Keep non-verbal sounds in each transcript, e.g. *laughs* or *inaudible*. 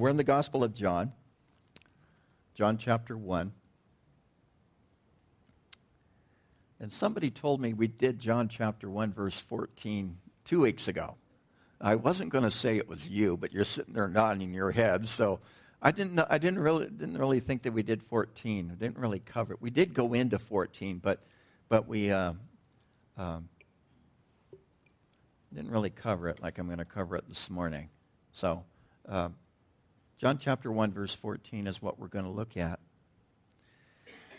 We're in the Gospel of John, John chapter 1. And somebody told me we did John chapter 1, verse 14, two weeks ago. I wasn't going to say it was you, but you're sitting there nodding your head, so I didn't, know, I didn't, really, didn't really think that we did 14. I didn't really cover it. We did go into 14, but, but we uh, um, didn't really cover it like I'm going to cover it this morning. So, uh, John chapter 1, verse 14 is what we're going to look at.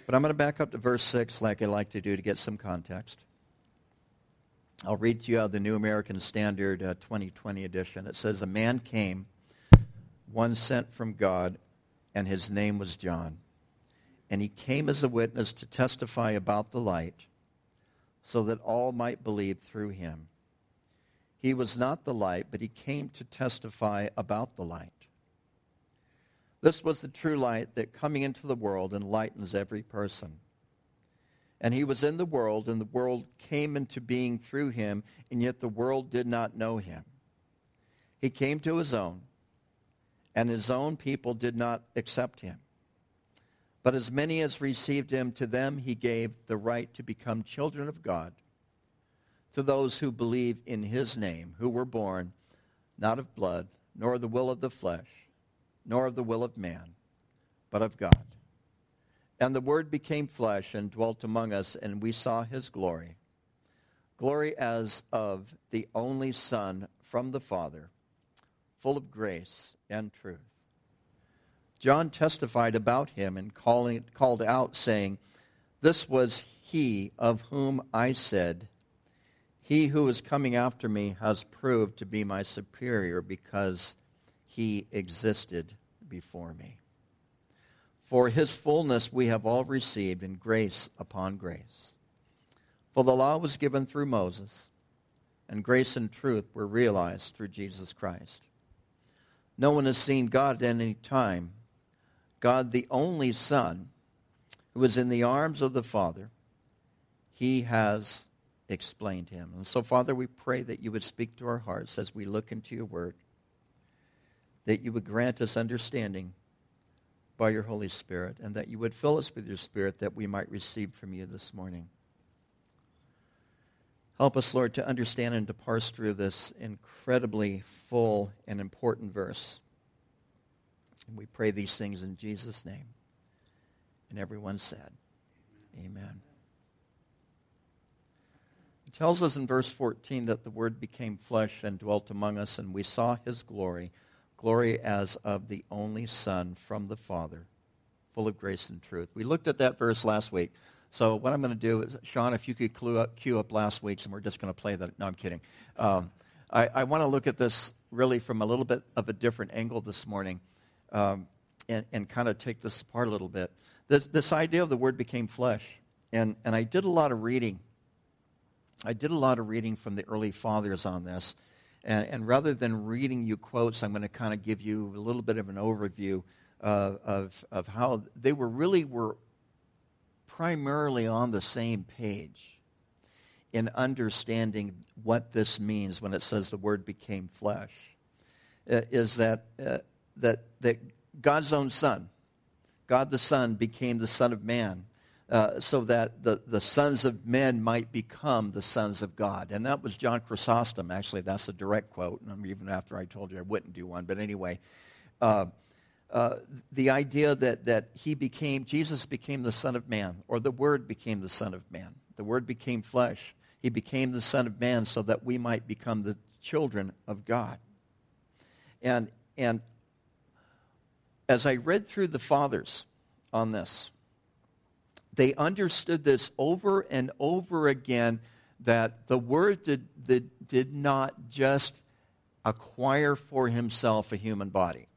But I'm going to back up to verse 6 like I like to do to get some context. I'll read to you the New American Standard uh, 2020 edition. It says, A man came, one sent from God, and his name was John. And he came as a witness to testify about the light, so that all might believe through him. He was not the light, but he came to testify about the light. This was the true light that coming into the world enlightens every person. And he was in the world, and the world came into being through him, and yet the world did not know him. He came to his own, and his own people did not accept him. But as many as received him, to them he gave the right to become children of God, to those who believe in his name, who were born not of blood, nor the will of the flesh nor of the will of man, but of God. And the Word became flesh and dwelt among us, and we saw his glory. Glory as of the only Son from the Father, full of grace and truth. John testified about him and calling, called out, saying, This was he of whom I said, He who is coming after me has proved to be my superior because he existed before me. For his fullness we have all received in grace upon grace. For the law was given through Moses, and grace and truth were realized through Jesus Christ. No one has seen God at any time. God, the only Son, who is in the arms of the Father, he has explained him. And so, Father, we pray that you would speak to our hearts as we look into your word that you would grant us understanding by your Holy Spirit, and that you would fill us with your Spirit that we might receive from you this morning. Help us, Lord, to understand and to parse through this incredibly full and important verse. And we pray these things in Jesus' name. And everyone said, Amen. It tells us in verse 14 that the Word became flesh and dwelt among us, and we saw his glory glory as of the only Son from the Father, full of grace and truth. We looked at that verse last week. So what I'm going to do is, Sean, if you could cue up, cue up last week's, and we're just going to play that. No, I'm kidding. Um, I, I want to look at this really from a little bit of a different angle this morning um, and, and kind of take this apart a little bit. This, this idea of the Word became flesh. And, and I did a lot of reading. I did a lot of reading from the early fathers on this. And, and rather than reading you quotes, I'm going to kind of give you a little bit of an overview uh, of, of how they were really were primarily on the same page in understanding what this means when it says the word became flesh. Uh, is that, uh, that, that God's own Son, God the Son, became the Son of Man uh, so that the, the sons of men might become the sons of God. And that was John Chrysostom. Actually, that's a direct quote, And even after I told you I wouldn't do one. But anyway, uh, uh, the idea that, that he became, Jesus became the Son of Man, or the Word became the Son of Man. The Word became flesh. He became the Son of Man so that we might become the children of God. And, and as I read through the fathers on this, they understood this over and over again that the Word did, did, did not just acquire for himself a human body.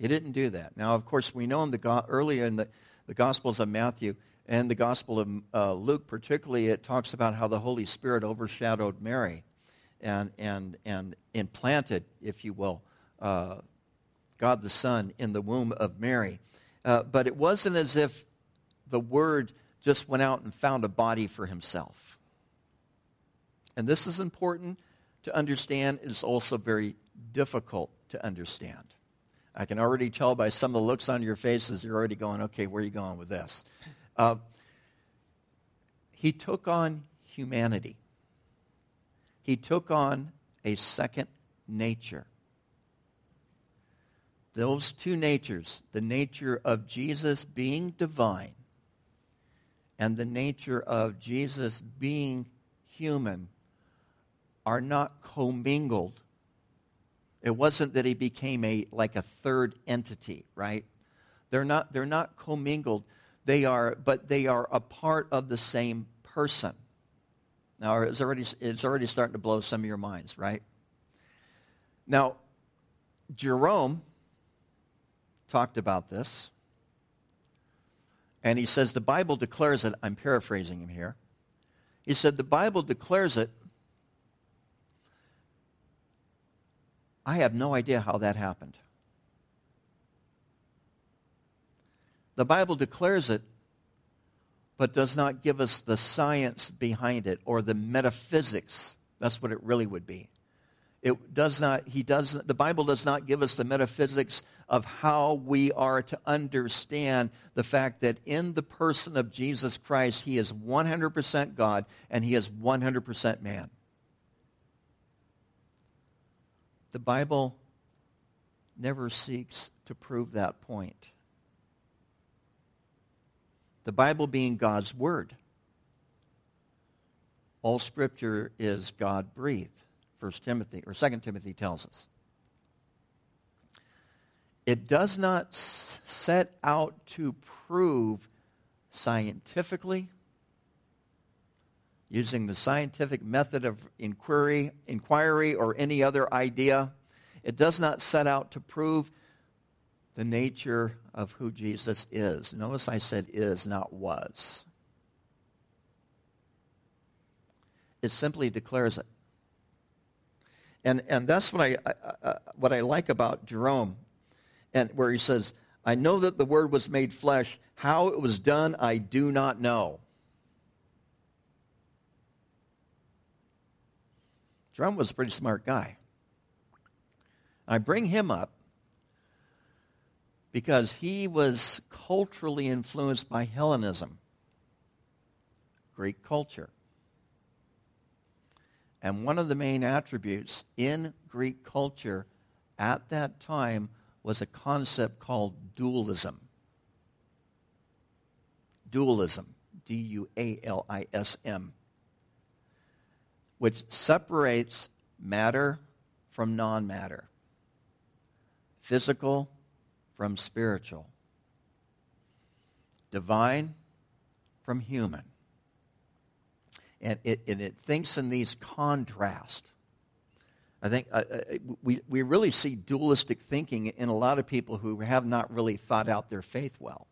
He didn't do that. Now, of course, we know in the earlier in the, the Gospels of Matthew and the Gospel of uh, Luke, particularly, it talks about how the Holy Spirit overshadowed Mary and, and, and implanted, if you will, uh, God the Son in the womb of Mary. Uh, but it wasn't as if the Word just went out and found a body for himself. And this is important to understand. It's also very difficult to understand. I can already tell by some of the looks on your faces, you're already going, okay, where are you going with this? Uh, he took on humanity. He took on a second nature. Those two natures, the nature of Jesus being divine and the nature of Jesus being human, are not commingled. It wasn't that he became a like a third entity, right? They're not they're not commingled. They are but they are a part of the same person. Now it's already it's already starting to blow some of your minds, right? Now, Jerome talked about this. And he says the Bible declares it. I'm paraphrasing him here. He said the Bible declares it. I have no idea how that happened. The Bible declares it, but does not give us the science behind it or the metaphysics. That's what it really would be. It does not, he does, the Bible does not give us the metaphysics of how we are to understand the fact that in the person of Jesus Christ, he is 100% God and he is 100% man. The Bible never seeks to prove that point. The Bible being God's Word. All Scripture is God breathed. First Timothy or Second Timothy tells us. It does not set out to prove scientifically, using the scientific method of inquiry, inquiry or any other idea. It does not set out to prove the nature of who Jesus is. Notice I said is, not was. It simply declares. And, and that's what I, I, uh, what I like about Jerome, and where he says, I know that the word was made flesh. How it was done, I do not know. Jerome was a pretty smart guy. I bring him up because he was culturally influenced by Hellenism, Greek culture. And one of the main attributes in Greek culture at that time was a concept called dualism. Dualism, D U A L I S M, which separates matter from non matter, physical from spiritual, divine from human and it, and it thinks in these contrasts. I think uh, uh, we, we really see dualistic thinking in a lot of people who have not really thought out their faith well.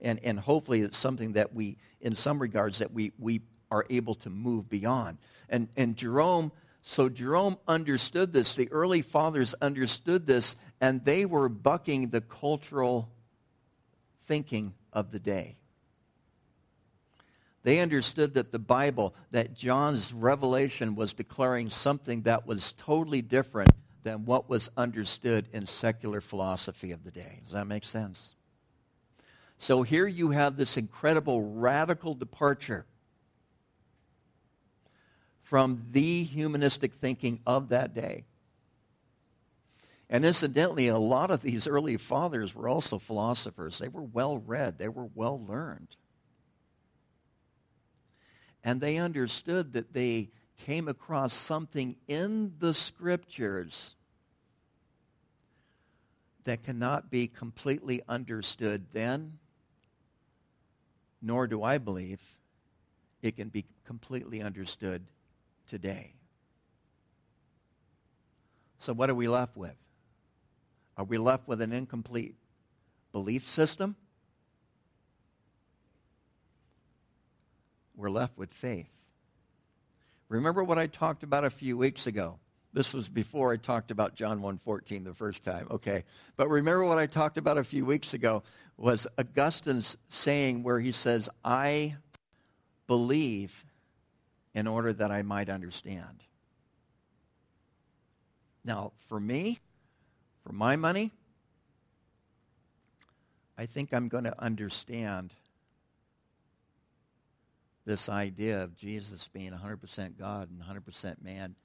And, and hopefully it's something that we, in some regards, that we, we are able to move beyond. And, and Jerome, so Jerome understood this. The early fathers understood this, and they were bucking the cultural thinking of the day. They understood that the Bible, that John's revelation was declaring something that was totally different than what was understood in secular philosophy of the day. Does that make sense? So here you have this incredible radical departure from the humanistic thinking of that day. And incidentally, a lot of these early fathers were also philosophers. They were well read, they were well learned. And they understood that they came across something in the scriptures that cannot be completely understood then, nor do I believe it can be completely understood today. So, what are we left with? Are we left with an incomplete belief system? We're left with faith. Remember what I talked about a few weeks ago. This was before I talked about John 1:14 the first time. Okay. But remember what I talked about a few weeks ago was Augustine's saying where he says, "I believe in order that I might understand." Now, for me, for my money, I think I'm going to understand this idea of Jesus being 100% God and 100% man,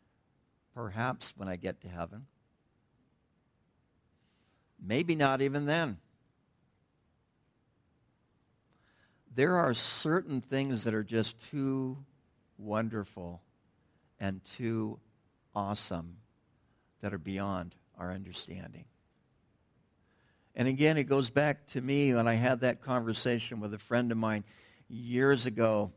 perhaps when I get to heaven. Maybe not even then. There are certain things that are just too wonderful and too awesome that are beyond our understanding. And again, it goes back to me when I had that conversation with a friend of mine years ago.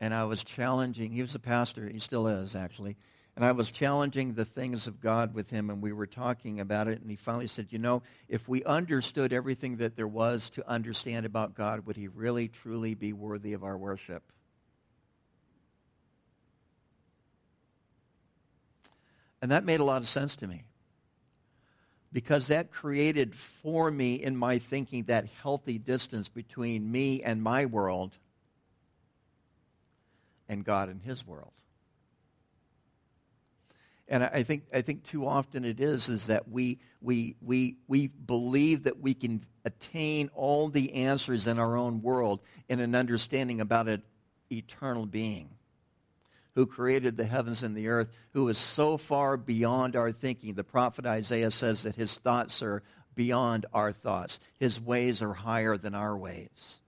And I was challenging, he was a pastor, he still is actually. And I was challenging the things of God with him, and we were talking about it. And he finally said, You know, if we understood everything that there was to understand about God, would he really, truly be worthy of our worship? And that made a lot of sense to me because that created for me in my thinking that healthy distance between me and my world and God and his world. And I think, I think too often it is, is that we, we, we, we believe that we can attain all the answers in our own world in an understanding about an eternal being who created the heavens and the earth, who is so far beyond our thinking. The prophet Isaiah says that his thoughts are beyond our thoughts, his ways are higher than our ways.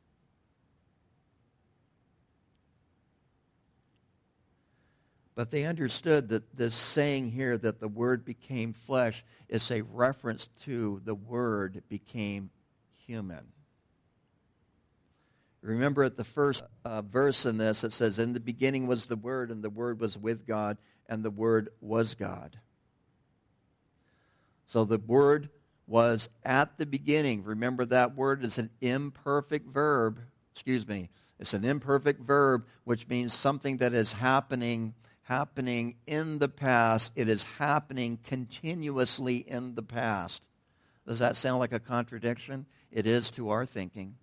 But they understood that this saying here that the Word became flesh is a reference to the Word became human. Remember at the first uh, verse in this, it says, In the beginning was the Word, and the Word was with God, and the Word was God. So the Word was at the beginning. Remember that word is an imperfect verb. Excuse me. It's an imperfect verb, which means something that is happening, happening in the past. It is happening continuously in the past. Does that sound like a contradiction? It is to our thinking.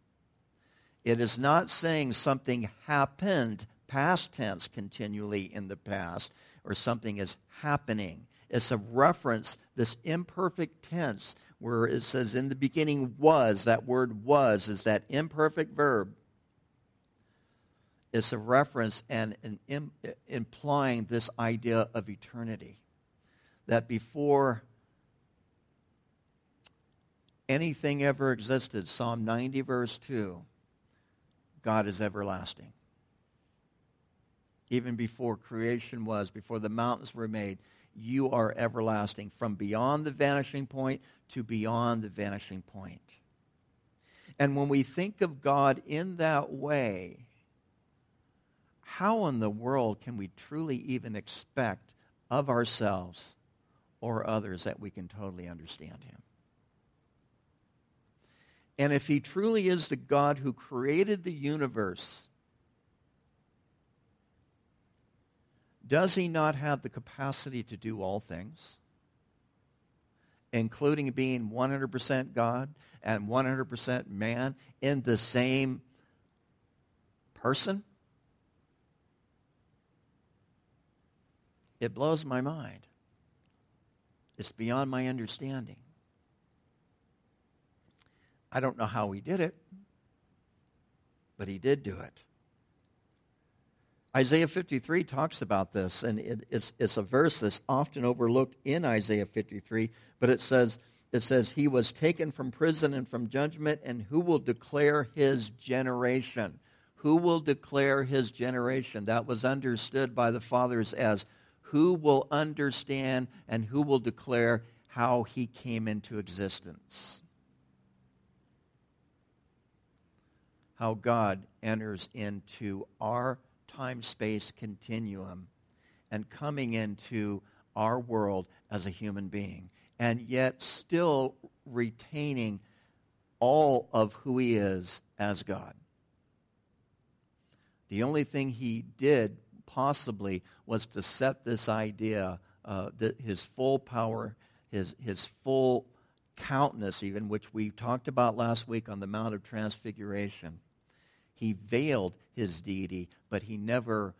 It is not saying something happened, past tense, continually in the past, or something is happening. It's a reference, this imperfect tense, where it says in the beginning was, that word was is that imperfect verb. It's a reference and an Im, implying this idea of eternity. That before anything ever existed, Psalm 90, verse 2, God is everlasting. Even before creation was, before the mountains were made, you are everlasting from beyond the vanishing point to beyond the vanishing point. And when we think of God in that way, how in the world can we truly even expect of ourselves or others that we can totally understand Him? And if he truly is the God who created the universe, does he not have the capacity to do all things, including being 100% God and 100% man in the same person? It blows my mind. It's beyond my understanding. I don't know how he did it, but he did do it. Isaiah 53 talks about this, and it, it's, it's a verse that's often overlooked in Isaiah 53, but it says, it says, He was taken from prison and from judgment, and who will declare his generation? Who will declare his generation? That was understood by the fathers as who will understand and who will declare how he came into existence. how God enters into our time space continuum and coming into our world as a human being, and yet still retaining all of who he is as God. The only thing he did possibly was to set this idea, uh, that his full power, his, his full countenance, even, which we talked about last week on the Mount of Transfiguration, he veiled his deity, but he never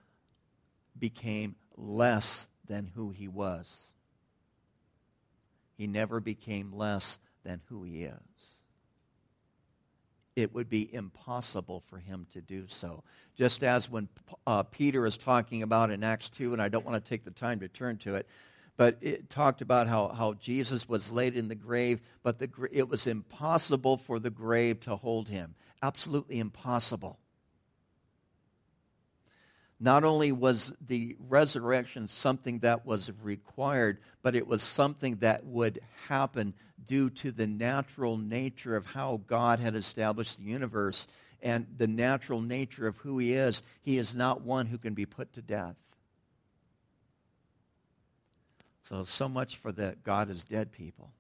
became less than who he was. He never became less than who he is. It would be impossible for him to do so. Just as when uh, Peter is talking about in Acts 2, and I don't want to take the time to turn to it, but it talked about how, how Jesus was laid in the grave, but the, it was impossible for the grave to hold him. Absolutely impossible. Not only was the resurrection something that was required, but it was something that would happen due to the natural nature of how God had established the universe and the natural nature of who He is. He is not one who can be put to death. So, so much for the God is dead people.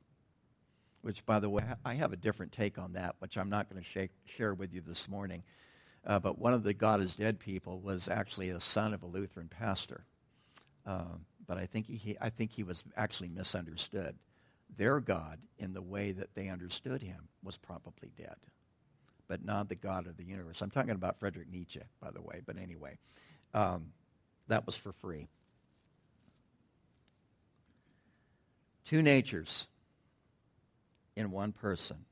Which, by the way, I have a different take on that, which I'm not going to share with you this morning. Uh, but one of the God is dead people was actually a son of a Lutheran pastor. Uh, but I think he, I think he was actually misunderstood. Their God, in the way that they understood him, was probably dead, but not the God of the universe. I'm talking about Frederick Nietzsche, by the way. But anyway, um, that was for free. Two natures in one person.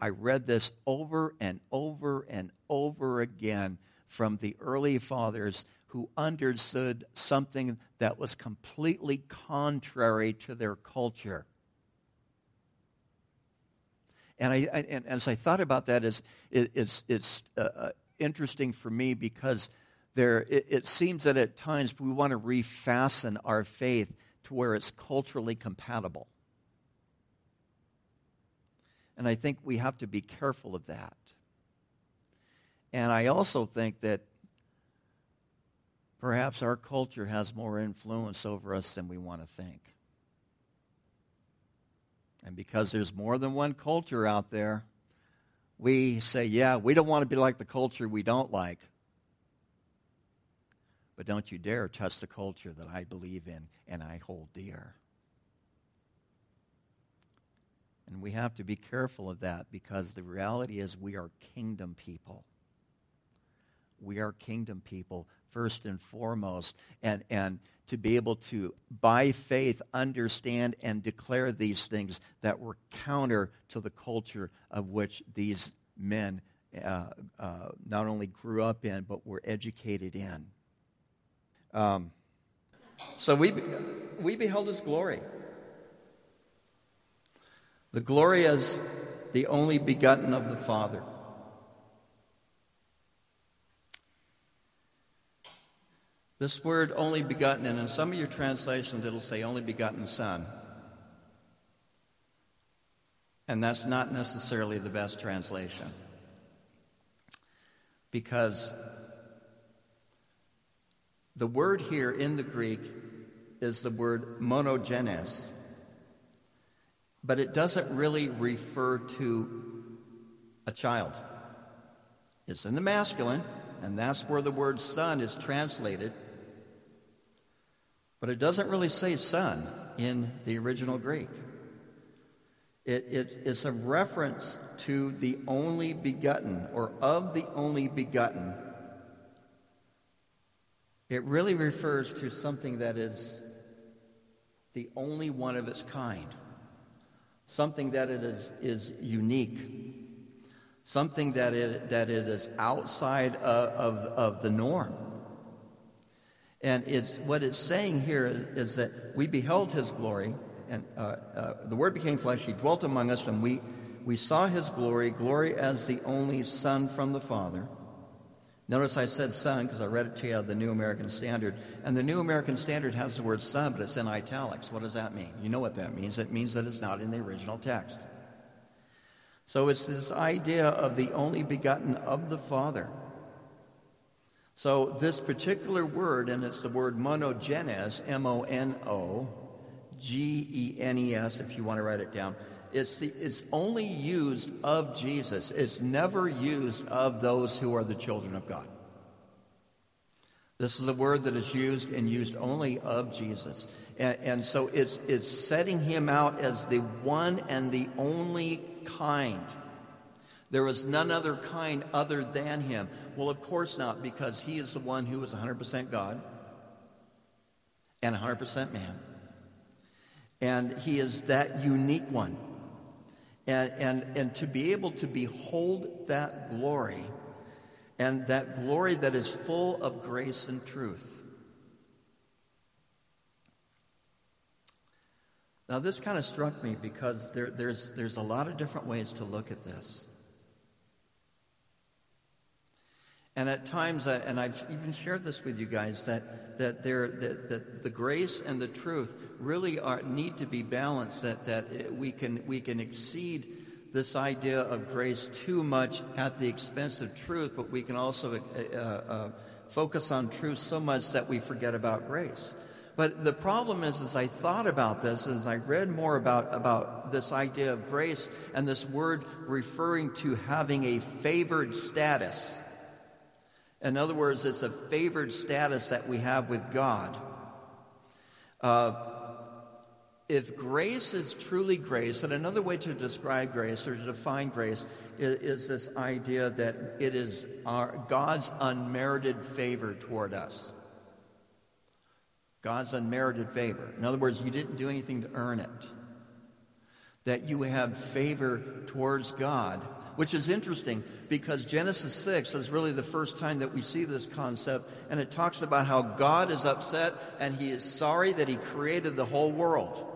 I read this over and over and over again from the early fathers who understood something that was completely contrary to their culture. And, I, I and as I thought about that, is it, it's, it's uh, uh, interesting for me because there, it, it seems that at times we want to refasten our faith to where it's culturally compatible. And I think we have to be careful of that. And I also think that perhaps our culture has more influence over us than we want to think. And because there's more than one culture out there, we say, yeah, we don't want to be like the culture we don't like. But don't you dare touch the culture that I believe in and I hold dear. And we have to be careful of that because the reality is we are kingdom people. We are kingdom people first and foremost. And, and to be able to, by faith, understand and declare these things that were counter to the culture of which these men uh, uh, not only grew up in, but were educated in. Um, so we, we beheld his glory. The glory as the only begotten of the Father. This word only begotten, and in some of your translations it'll say only begotten Son. And that's not necessarily the best translation. Because the word here in the Greek is the word monogenes, but it doesn't really refer to a child. It's in the masculine, and that's where the word son is translated. But it doesn't really say son in the original Greek. It, it, it's a reference to the only begotten or of the only begotten. It really refers to something that is the only one of its kind something that it is, is unique, something that it, that it is outside of, of, of the norm. And it's, what it's saying here is, is that we beheld his glory, and uh, uh, the Word became flesh, he dwelt among us, and we, we saw his glory, glory as the only Son from the Father Notice I said son because I read it to you out of the New American Standard. And the New American Standard has the word son, but it's in italics. What does that mean? You know what that means. It means that it's not in the original text. So it's this idea of the only begotten of the Father. So this particular word, and it's the word monogenes, M O N O G E N E S, if you want to write it down. It's, the, it's only used of Jesus. It's never used of those who are the children of God. This is a word that is used and used only of Jesus. And, and so it's, it's setting him out as the one and the only kind. There is none other kind other than him. Well, of course not, because he is the one who is 100% God and 100% man. And he is that unique one. And, and, and to be able to behold that glory, and that glory that is full of grace and truth. Now, this kind of struck me because there, there's, there's a lot of different ways to look at this. And at times, and I've even shared this with you guys, that, that, there, that, that the grace and the truth really are, need to be balanced, that, that we, can, we can exceed this idea of grace too much at the expense of truth, but we can also uh, uh, focus on truth so much that we forget about grace. But the problem is, as I thought about this, as I read more about, about this idea of grace and this word referring to having a favored status, in other words, it's a favored status that we have with God. Uh, if grace is truly grace, and another way to describe grace or to define grace is, is this idea that it is our, God's unmerited favor toward us. God's unmerited favor. In other words, you didn't do anything to earn it. That you have favor towards God which is interesting because Genesis 6 is really the first time that we see this concept, and it talks about how God is upset and he is sorry that he created the whole world.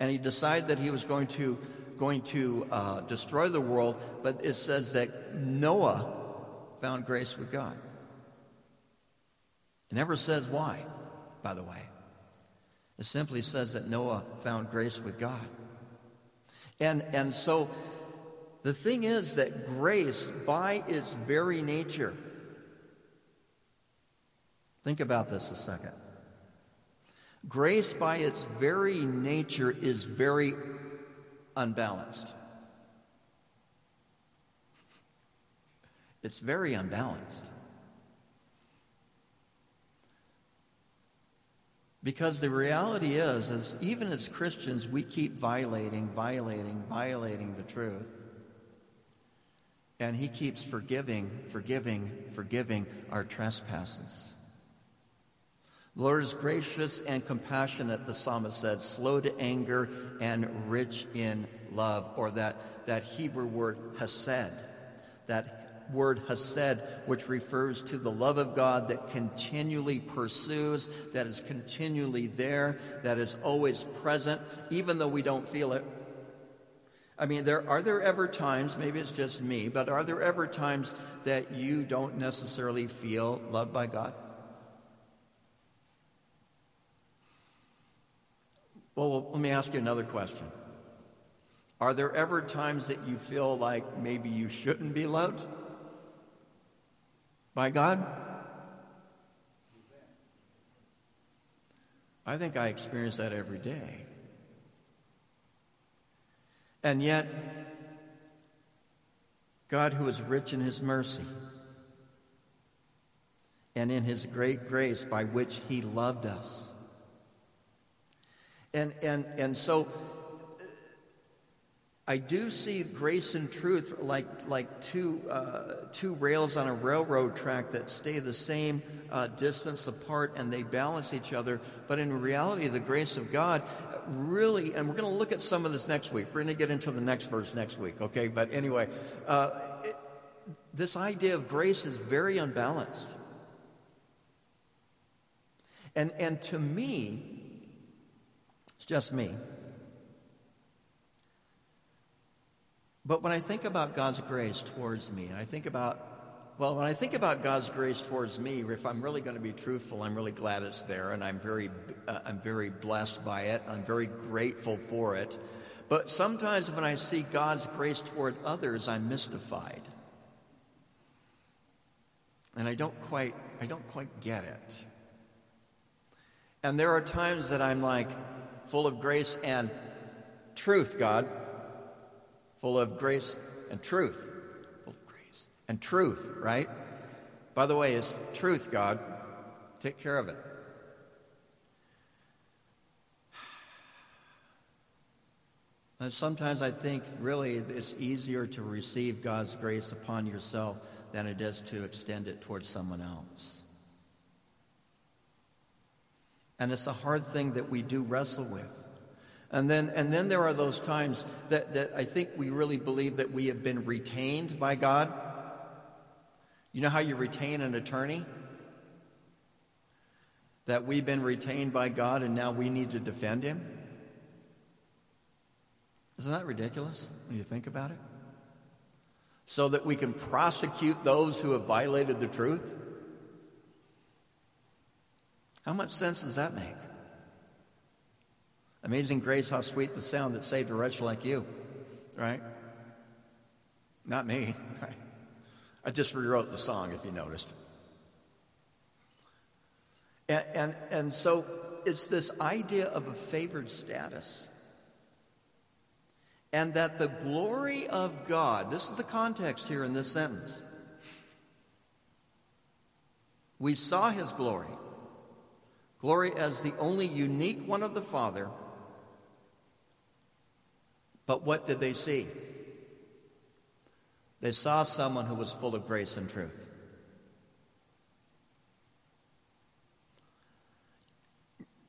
And he decided that he was going to, going to uh, destroy the world, but it says that Noah found grace with God. It never says why, by the way. It simply says that Noah found grace with God. And, and so the thing is that grace, by its very nature, think about this a second. Grace, by its very nature, is very unbalanced. It's very unbalanced. Because the reality is, is even as Christians, we keep violating, violating, violating the truth. And he keeps forgiving, forgiving, forgiving our trespasses. The Lord is gracious and compassionate, the psalmist said, slow to anger and rich in love, or that, that Hebrew word hesed, that word hesed, which refers to the love of God that continually pursues, that is continually there, that is always present, even though we don't feel it. I mean, there are there ever times, maybe it's just me, but are there ever times that you don't necessarily feel loved by God? Well, let me ask you another question. Are there ever times that you feel like maybe you shouldn't be loved by God? I think I experience that every day. And yet, God, who is rich in his mercy and in his great grace by which he loved us. And, and, and so I do see grace and truth like, like two, uh, two rails on a railroad track that stay the same uh, distance apart and they balance each other. But in reality, the grace of God really, and we're going to look at some of this next week. We're going to get into the next verse next week, okay? But anyway, uh, it, this idea of grace is very unbalanced. And, and to me, it's just me. But when I think about God's grace towards me, and I think about well, when I think about God's grace towards me, if I'm really going to be truthful, I'm really glad it's there, and I'm very, uh, I'm very blessed by it. I'm very grateful for it. But sometimes when I see God's grace toward others, I'm mystified, and I don't quite, I don't quite get it. And there are times that I'm like, full of grace and truth, God, full of grace and truth and truth, right? By the way, is truth, God. Take care of it. And sometimes I think really it's easier to receive God's grace upon yourself than it is to extend it towards someone else. And it's a hard thing that we do wrestle with. And then, and then there are those times that, that I think we really believe that we have been retained by God. You know how you retain an attorney? That we've been retained by God and now we need to defend him? Isn't that ridiculous when you think about it? So that we can prosecute those who have violated the truth? How much sense does that make? Amazing grace, how sweet the sound that saved a wretch like you, right? Not me. *laughs* Right? I just rewrote the song, if you noticed. And, and, and so it's this idea of a favored status. And that the glory of God, this is the context here in this sentence. We saw his glory. Glory as the only unique one of the Father. But what did they see? They saw someone who was full of grace and truth.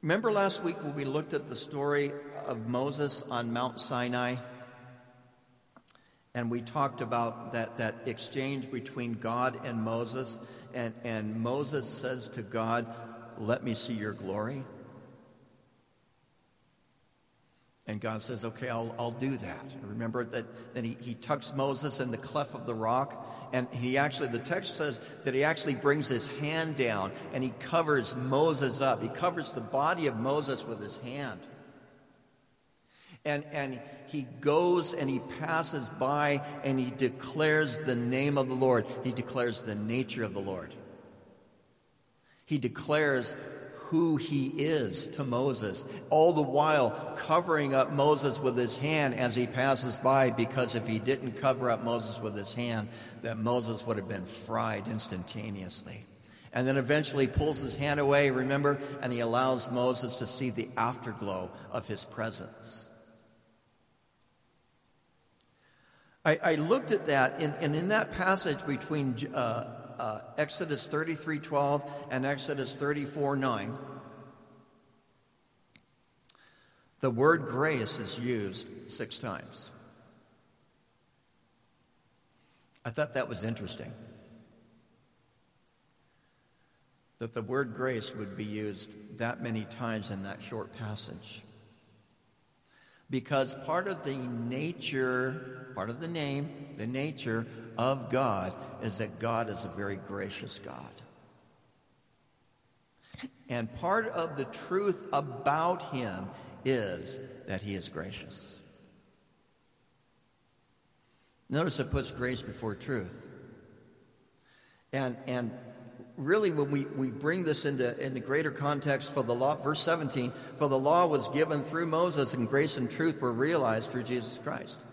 Remember last week when we looked at the story of Moses on Mount Sinai? And we talked about that, that exchange between God and Moses. And, and Moses says to God, Let me see your glory. And God says, okay, I'll, I'll do that. Remember that then he, he tucks Moses in the cleft of the rock. And he actually, the text says that he actually brings his hand down and he covers Moses up. He covers the body of Moses with his hand. And, and he goes and he passes by and he declares the name of the Lord. He declares the nature of the Lord. He declares who he is to Moses, all the while covering up Moses with his hand as he passes by, because if he didn't cover up Moses with his hand, that Moses would have been fried instantaneously. And then eventually pulls his hand away, remember, and he allows Moses to see the afterglow of his presence. I, I looked at that, and, and in that passage between uh, uh, Exodus 33:12 and Exodus 34:9, the word grace is used six times. I thought that was interesting. That the word grace would be used that many times in that short passage. Because part of the nature, part of the name, the nature of God is that God is a very gracious God. And part of the truth about Him is that He is gracious. Notice it puts grace before truth. And, and really, when we, we bring this into, into greater context for the law, verse 17, for the law was given through Moses, and grace and truth were realized through Jesus Christ.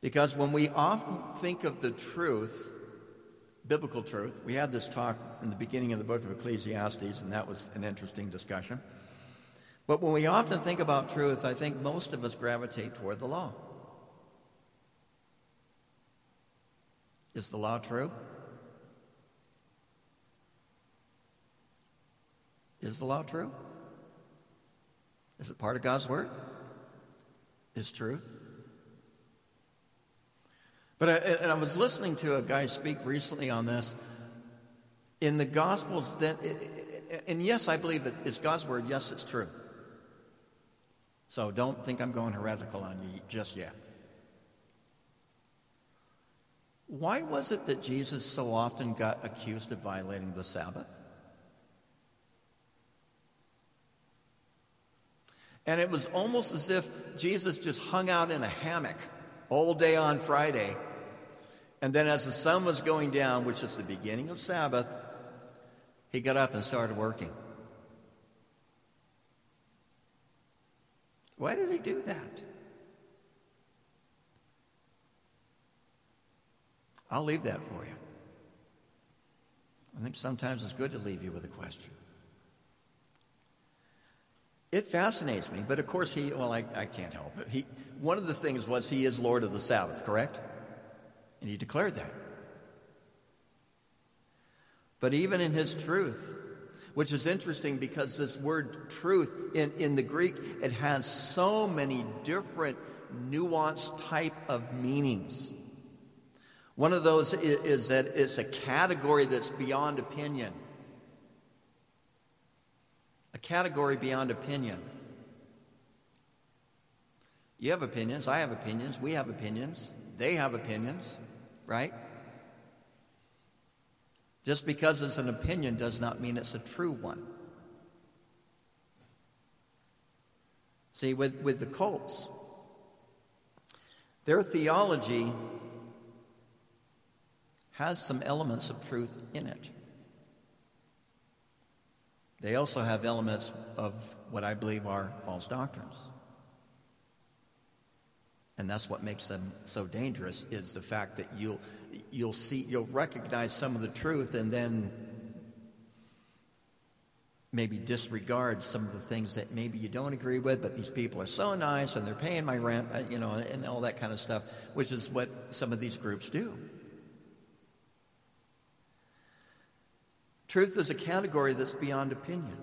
Because when we often think of the truth, biblical truth, we had this talk in the beginning of the book of Ecclesiastes, and that was an interesting discussion. But when we often think about truth, I think most of us gravitate toward the law. Is the law true? Is the law true? Is it part of God's Word? Is truth? But I, and I was listening to a guy speak recently on this. In the Gospels, that, and yes, I believe it is God's word. Yes, it's true. So don't think I'm going heretical on you just yet. Why was it that Jesus so often got accused of violating the Sabbath? And it was almost as if Jesus just hung out in a hammock all day on Friday and then as the sun was going down, which is the beginning of Sabbath, he got up and started working. Why did he do that? I'll leave that for you. I think sometimes it's good to leave you with a question. It fascinates me, but of course he, well, I, I can't help it. He, one of the things was he is Lord of the Sabbath, correct? And he declared that. But even in his truth, which is interesting because this word truth in, in the Greek, it has so many different nuanced type of meanings. One of those is, is that it's a category that's beyond opinion. A category beyond opinion. You have opinions, I have opinions, we have opinions, they have opinions, right? Just because it's an opinion does not mean it's a true one. See, with, with the cults, their theology has some elements of truth in it. They also have elements of what I believe are false doctrines. And that's what makes them so dangerous is the fact that you'll you'll see you'll recognize some of the truth and then maybe disregard some of the things that maybe you don't agree with, but these people are so nice and they're paying my rent, uh, you know, and all that kind of stuff, which is what some of these groups do. Truth is a category that's beyond opinion.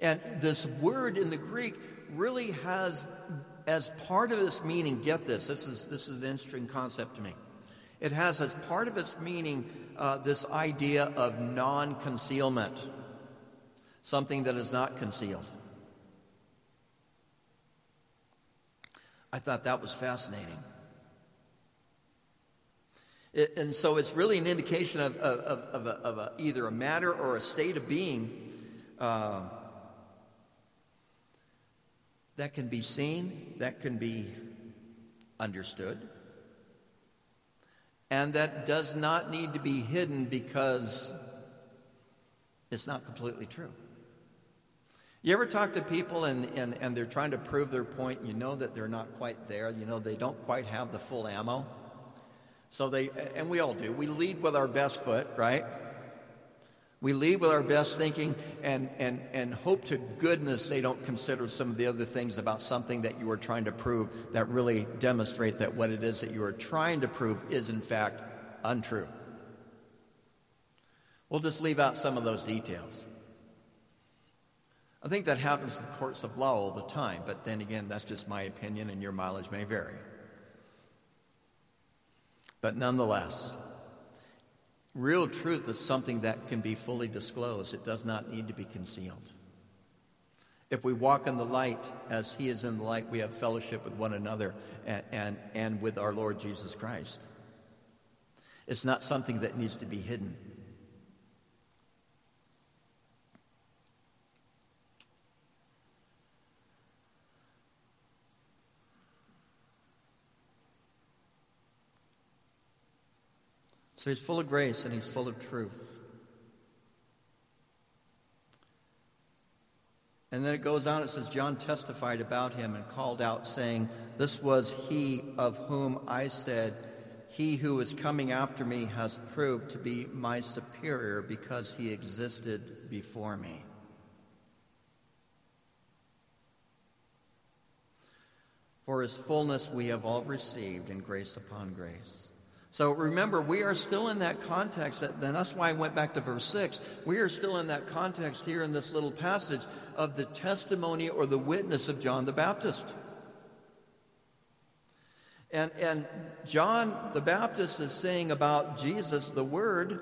And this word in the Greek really has, as part of its meaning, get this, this is, this is an interesting concept to me. It has as part of its meaning uh, this idea of non concealment, something that is not concealed. I thought that was fascinating. It, and so it's really an indication of, of, of, a, of a, either a matter or a state of being uh, that can be seen, that can be understood, and that does not need to be hidden because it's not completely true. You ever talk to people and, and, and they're trying to prove their point and you know that they're not quite there? You know, they don't quite have the full ammo? So they, and we all do, we lead with our best foot, right? We lead with our best thinking and, and, and hope to goodness they don't consider some of the other things about something that you are trying to prove that really demonstrate that what it is that you are trying to prove is in fact untrue. We'll just leave out some of those details. I think that happens in courts of law all the time, but then again, that's just my opinion and your mileage may vary. But nonetheless, real truth is something that can be fully disclosed, it does not need to be concealed. If we walk in the light as He is in the light, we have fellowship with one another and, and, and with our Lord Jesus Christ. It's not something that needs to be hidden. So he's full of grace and he's full of truth. And then it goes on, it says, John testified about him and called out, saying, This was he of whom I said, He who is coming after me has proved to be my superior because he existed before me. For his fullness we have all received, in grace upon grace. So remember, we are still in that context, and that's why I went back to verse 6. We are still in that context here in this little passage of the testimony or the witness of John the Baptist. And, and John the Baptist is saying about Jesus, the Word,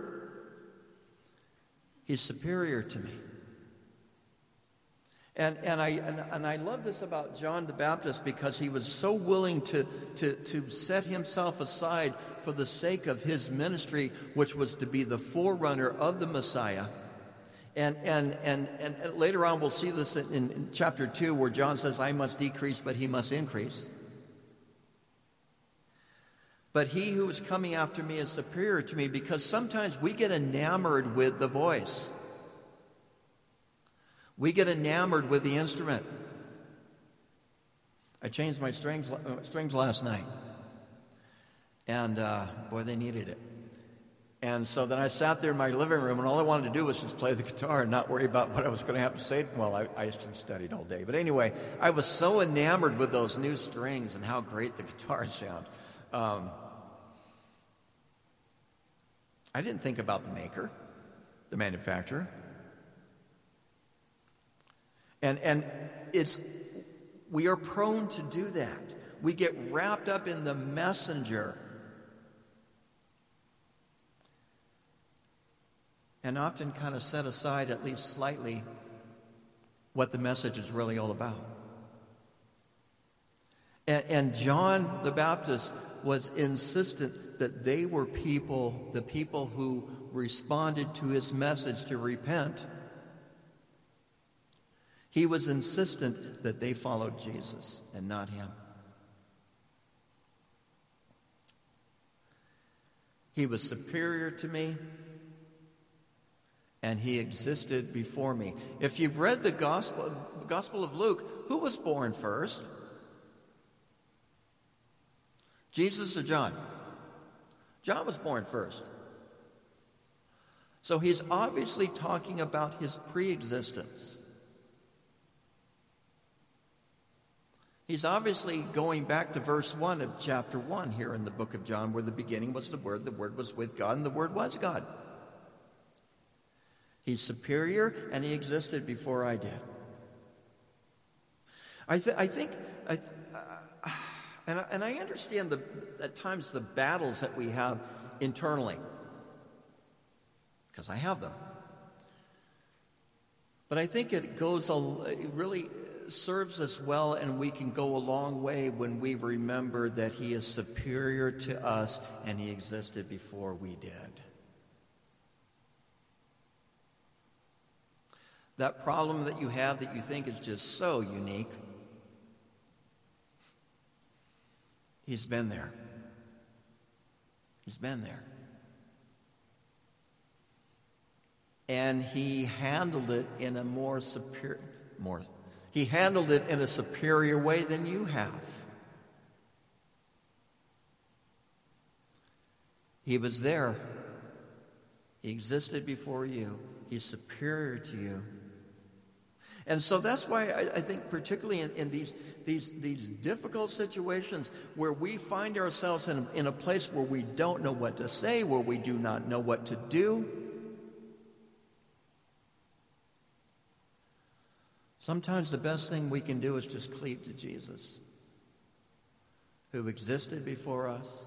he's superior to me. And, and, I, and, and, I love this about John the Baptist because he was so willing to, to, to set himself aside for the sake of his ministry, which was to be the forerunner of the Messiah. And, and, and, and later on, we'll see this in, in chapter 2, where John says, I must decrease, but he must increase. But he who is coming after me is superior to me because sometimes we get enamored with the voice. We get enamored with the instrument. I changed my strings, uh, strings last night. And uh, boy, they needed it. And so then I sat there in my living room, and all I wanted to do was just play the guitar and not worry about *laughs* what I was going to have to say. Well, I, I studied all day. But anyway, I was so enamored with those new strings and how great the guitar sound. Um, I didn't think about the maker, the manufacturer. And, and it's, we are prone to do that. We get wrapped up in the messenger. And often kind of set aside, at least slightly, what the message is really all about. And, and John the Baptist was insistent that they were people, the people who responded to his message to repent. He was insistent that they followed Jesus and not him. He was superior to me, and he existed before me. If you've read the Gospel, Gospel of Luke, who was born first? Jesus or John? John was born first. So he's obviously talking about his pre existence. He's obviously going back to verse 1 of chapter 1 here in the book of John, where the beginning was the Word, the Word was with God, and the Word was God. He's superior, and he existed before I did. I, th- I think I, uh, and I, and I understand the, at times the battles that we have internally, because I have them. But I think it goes, a, really serves us well, and we can go a long way when we remember that He is superior to us and He existed before we did. That problem that you have that you think is just so unique He's been there. He's been there. And he handled it in a more superior, more, he handled it in a superior way than you have. He was there. He existed before you. He's superior to you. And so that's why I, I think, particularly in, in, these, these, these difficult situations where we find ourselves in in a place where we don't know what to say, where we do not know what to do, sometimes the best thing we can do is just cleave to Jesus, who existed before us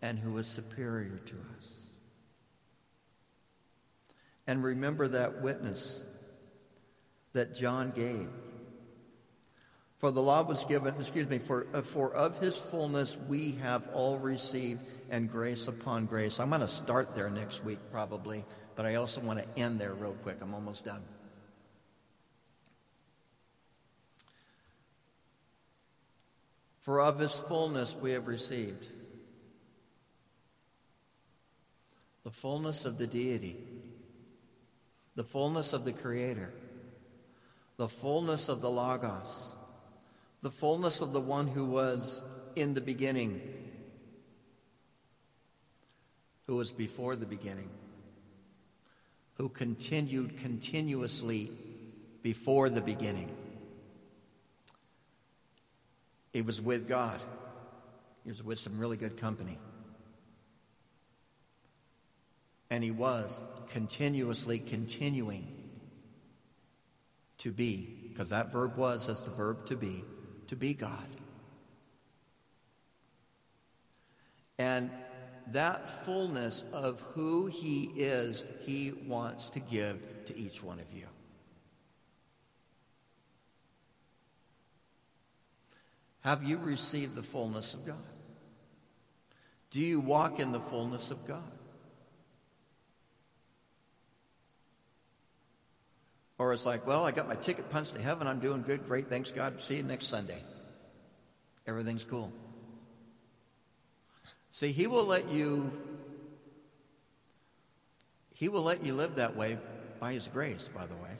and who is superior to us. And remember that witness that John gave. For the law was given, excuse me, for, uh, for of his fullness we have all received and grace upon grace. I'm going to start there next week probably, but I also want to end there real quick. I'm almost done. For of his fullness we have received. The fullness of the deity, the fullness of the Creator. The fullness of the Logos, the fullness of the one who was in the beginning, who was before the beginning, who continued continuously before the beginning. He was with God. He was with some really good company. And he was continuously continuing to be, because that verb was as the verb to be, to be God. And that fullness of who He is, He wants to give to each one of you. Have you received the fullness of God? Do you walk in the fullness of God? Or it's like, well, I got my ticket punched to heaven. I'm doing good. Great. Thanks, God. See you next Sunday. Everything's cool. See, He will let you. He will let you live that way by His grace, by the way.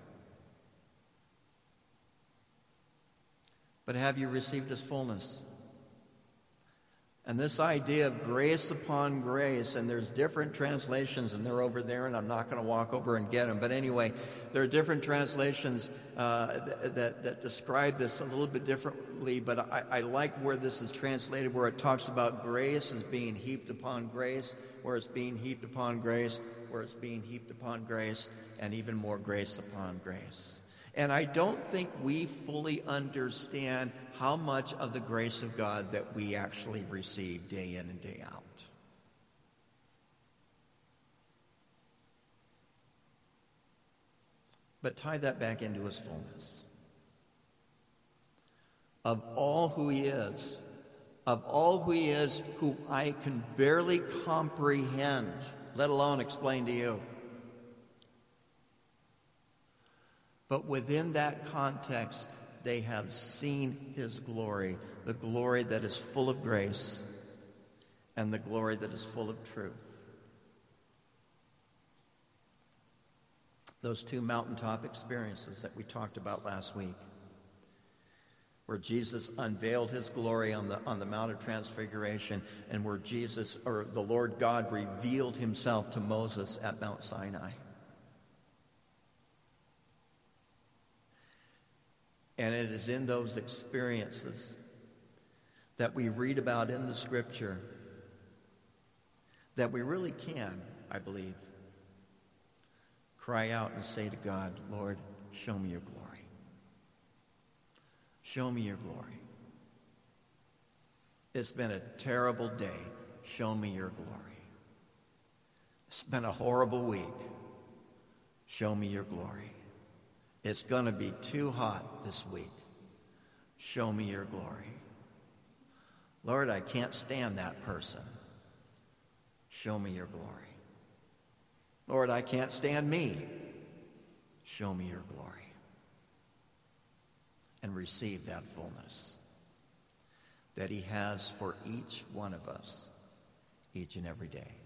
But have you received His fullness? And this idea of grace upon grace, and there's different translations, and they're over there, and I'm not going to walk over and get them. But anyway, there are different translations uh, that, that, describe this a little bit differently, but I, I like where this is translated, where it talks about grace as being heaped upon grace, where it's being heaped upon grace, where it's being heaped upon grace, and even more grace upon grace. And I don't think we fully understand how much of the grace of God that we actually receive day in and day out. But tie that back into his fullness. Of all who he is, of all who he is, who I can barely comprehend, let alone explain to you. But within that context, they have seen his glory, the glory that is full of grace and the glory that is full of truth. Those two mountaintop experiences that we talked about last week, where Jesus unveiled his glory on the, on the Mount of Transfiguration, and where Jesus, or the Lord God, revealed himself to Moses at Mount Sinai. And it is in those experiences that we read about in the scripture that we really can, I believe, cry out and say to God, Lord, show me your glory. Show me your glory. It's been a terrible day. Show me your glory. It's been a horrible week. Show me your glory. It's going to be too hot this week. Show me your glory. Lord, I can't stand that person. Show me your glory. Lord, I can't stand me. Show me your glory. And receive that fullness that He has for each one of us each and every day.